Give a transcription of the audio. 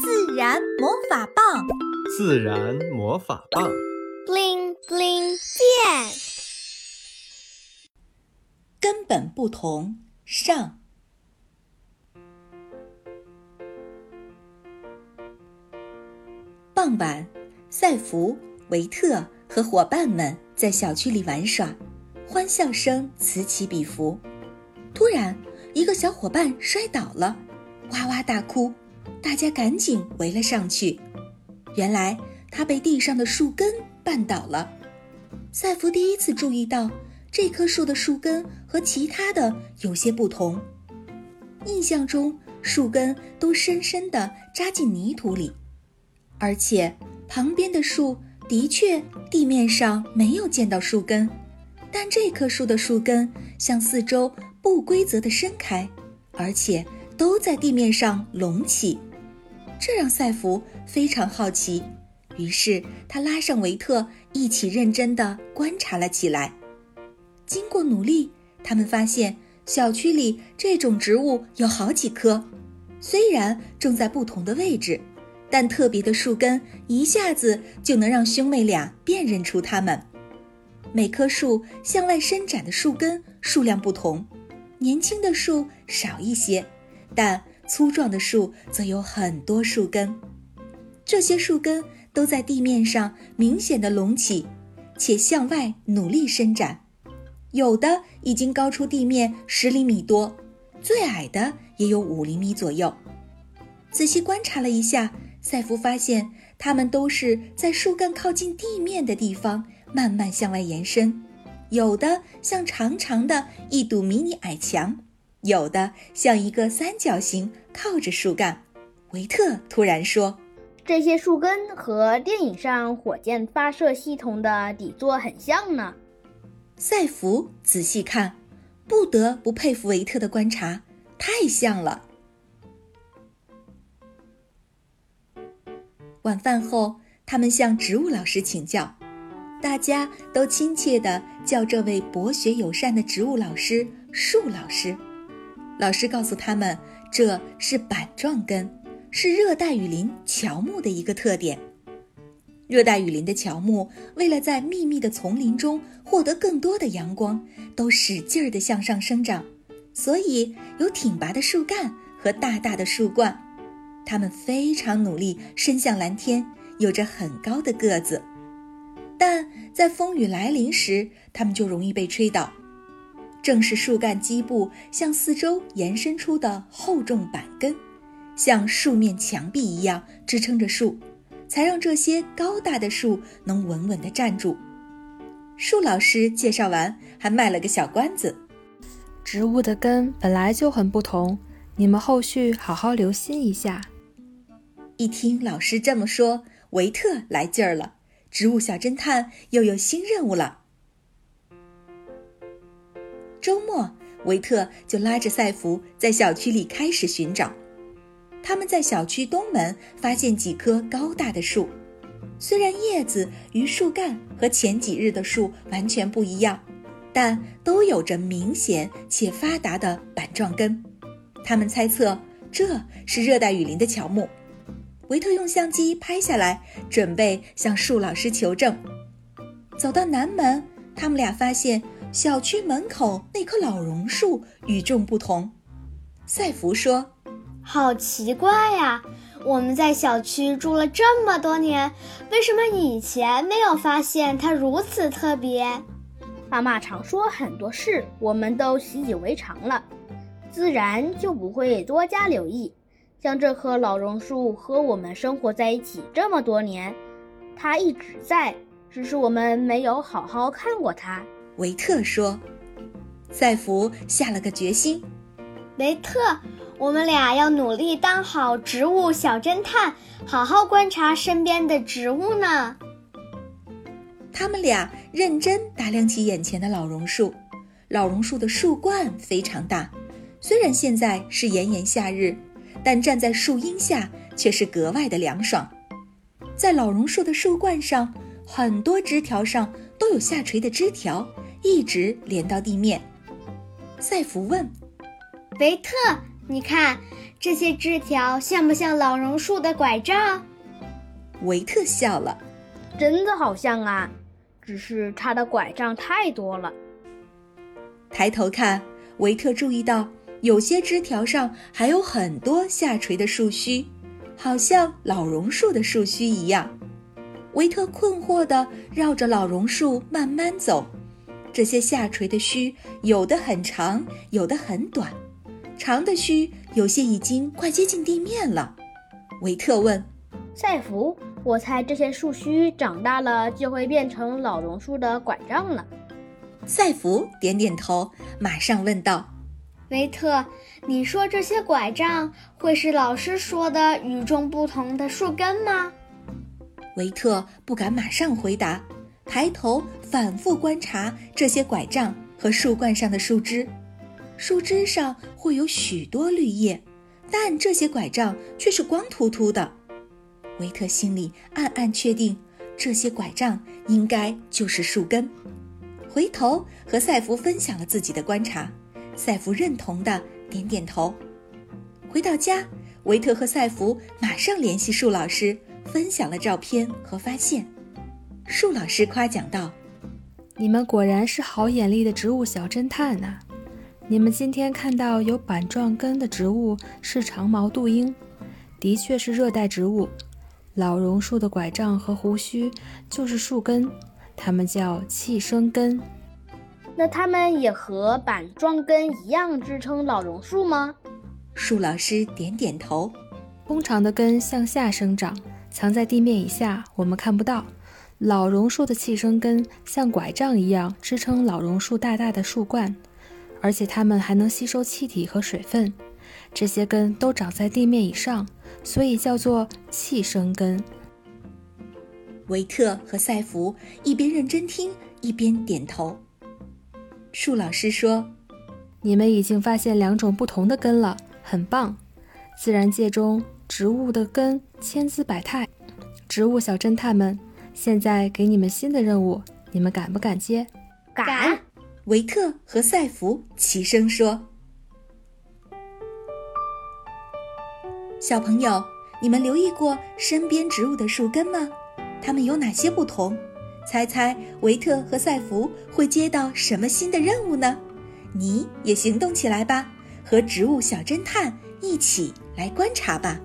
自然魔法棒，自然魔法棒，bling bling 变，根本不同。上，傍晚，赛弗、维特和伙伴们在小区里玩耍，欢笑声此起彼伏。突然，一个小伙伴摔倒了，哇哇大哭。大家赶紧围了上去，原来他被地上的树根绊倒了。赛弗第一次注意到这棵树的树根和其他的有些不同。印象中，树根都深深地扎进泥土里，而且旁边的树的确地面上没有见到树根，但这棵树的树根向四周不规则地伸开，而且都在地面上隆起。这让赛弗非常好奇，于是他拉上维特一起认真地观察了起来。经过努力，他们发现小区里这种植物有好几棵，虽然种在不同的位置，但特别的树根一下子就能让兄妹俩辨认出它们。每棵树向外伸展的树根数量不同，年轻的树少一些，但。粗壮的树则有很多树根，这些树根都在地面上明显的隆起，且向外努力伸展，有的已经高出地面十厘米多，最矮的也有五厘米左右。仔细观察了一下，赛弗发现它们都是在树干靠近地面的地方慢慢向外延伸，有的像长长的一堵迷你矮墙。有的像一个三角形靠着树干，维特突然说：“这些树根和电影上火箭发射系统的底座很像呢。”赛弗仔细看，不得不佩服维特的观察，太像了。晚饭后，他们向植物老师请教，大家都亲切地叫这位博学友善的植物老师“树老师”。老师告诉他们，这是板状根，是热带雨林乔木的一个特点。热带雨林的乔木为了在密密的丛林中获得更多的阳光，都使劲儿地向上生长，所以有挺拔的树干和大大的树冠。它们非常努力，伸向蓝天，有着很高的个子。但在风雨来临时，它们就容易被吹倒。正是树干基部向四周延伸出的厚重板根，像树面墙壁一样支撑着树，才让这些高大的树能稳稳地站住。树老师介绍完，还卖了个小关子：植物的根本来就很不同，你们后续好好留心一下。一听老师这么说，维特来劲儿了，植物小侦探又有新任务了。周末，维特就拉着赛弗在小区里开始寻找。他们在小区东门发现几棵高大的树，虽然叶子与树干和前几日的树完全不一样，但都有着明显且发达的板状根。他们猜测这是热带雨林的乔木。维特用相机拍下来，准备向树老师求证。走到南门，他们俩发现。小区门口那棵老榕树与众不同，赛弗说：“好奇怪呀！我们在小区住了这么多年，为什么以前没有发现它如此特别？”妈妈常说很多事，我们都习以为常了，自然就不会多加留意。像这棵老榕树和我们生活在一起这么多年，它一直在，只是我们没有好好看过它。维特说：“赛弗下了个决心，维特，我们俩要努力当好植物小侦探，好好观察身边的植物呢。”他们俩认真打量起眼前的老榕树。老榕树的树冠非常大，虽然现在是炎炎夏日，但站在树荫下却是格外的凉爽。在老榕树的树冠上，很多枝条上都有下垂的枝条。一直连到地面。赛弗问：“维特，你看这些枝条像不像老榕树的拐杖？维特笑了，真的好像啊，只是它的拐杖太多了。抬头看，维特注意到有些枝条上还有很多下垂的树须，好像老榕树的树须一样。维特困惑地绕着老榕树慢慢走，这些下垂的须有的很长，有的很短。长的须有些已经快接近地面了，维特问：“赛弗，我猜这些树须长大了就会变成老榕树的拐杖了。”赛弗点点头，马上问道：“维特，你说这些拐杖会是老师说的与众不同的树根吗？”维特不敢马上回答，抬头反复观察这些拐杖和树冠上的树枝。树枝上会有许多绿叶，但这些拐杖却是光秃秃的。维特心里暗暗确定，这些拐杖应该就是树根。回头和赛弗分享了自己的观察，赛弗认同的点点头。回到家，维特和赛弗马上联系树老师，分享了照片和发现。树老师夸奖道：“你们果然是好眼力的植物小侦探呐！”你们今天看到有板状根的植物是长毛杜英，的确是热带植物。老榕树的拐杖和胡须就是树根，它们叫气生根。那它们也和板状根一样支撑老榕树吗？树老师点点头。通常的根向下生长，藏在地面以下，我们看不到。老榕树的气生根像拐杖一样支撑老榕树大大的树冠。而且它们还能吸收气体和水分，这些根都长在地面以上，所以叫做气生根。维特和赛弗一边认真听，一边点头。树老师说：“你们已经发现两种不同的根了，很棒。自然界中植物的根千姿百态。植物小侦探们，现在给你们新的任务，你们敢不敢接？”“敢。”维特和赛弗齐声说：“小朋友，你们留意过身边植物的树根吗？它们有哪些不同？猜猜维特和赛弗会接到什么新的任务呢？你也行动起来吧，和植物小侦探一起来观察吧。”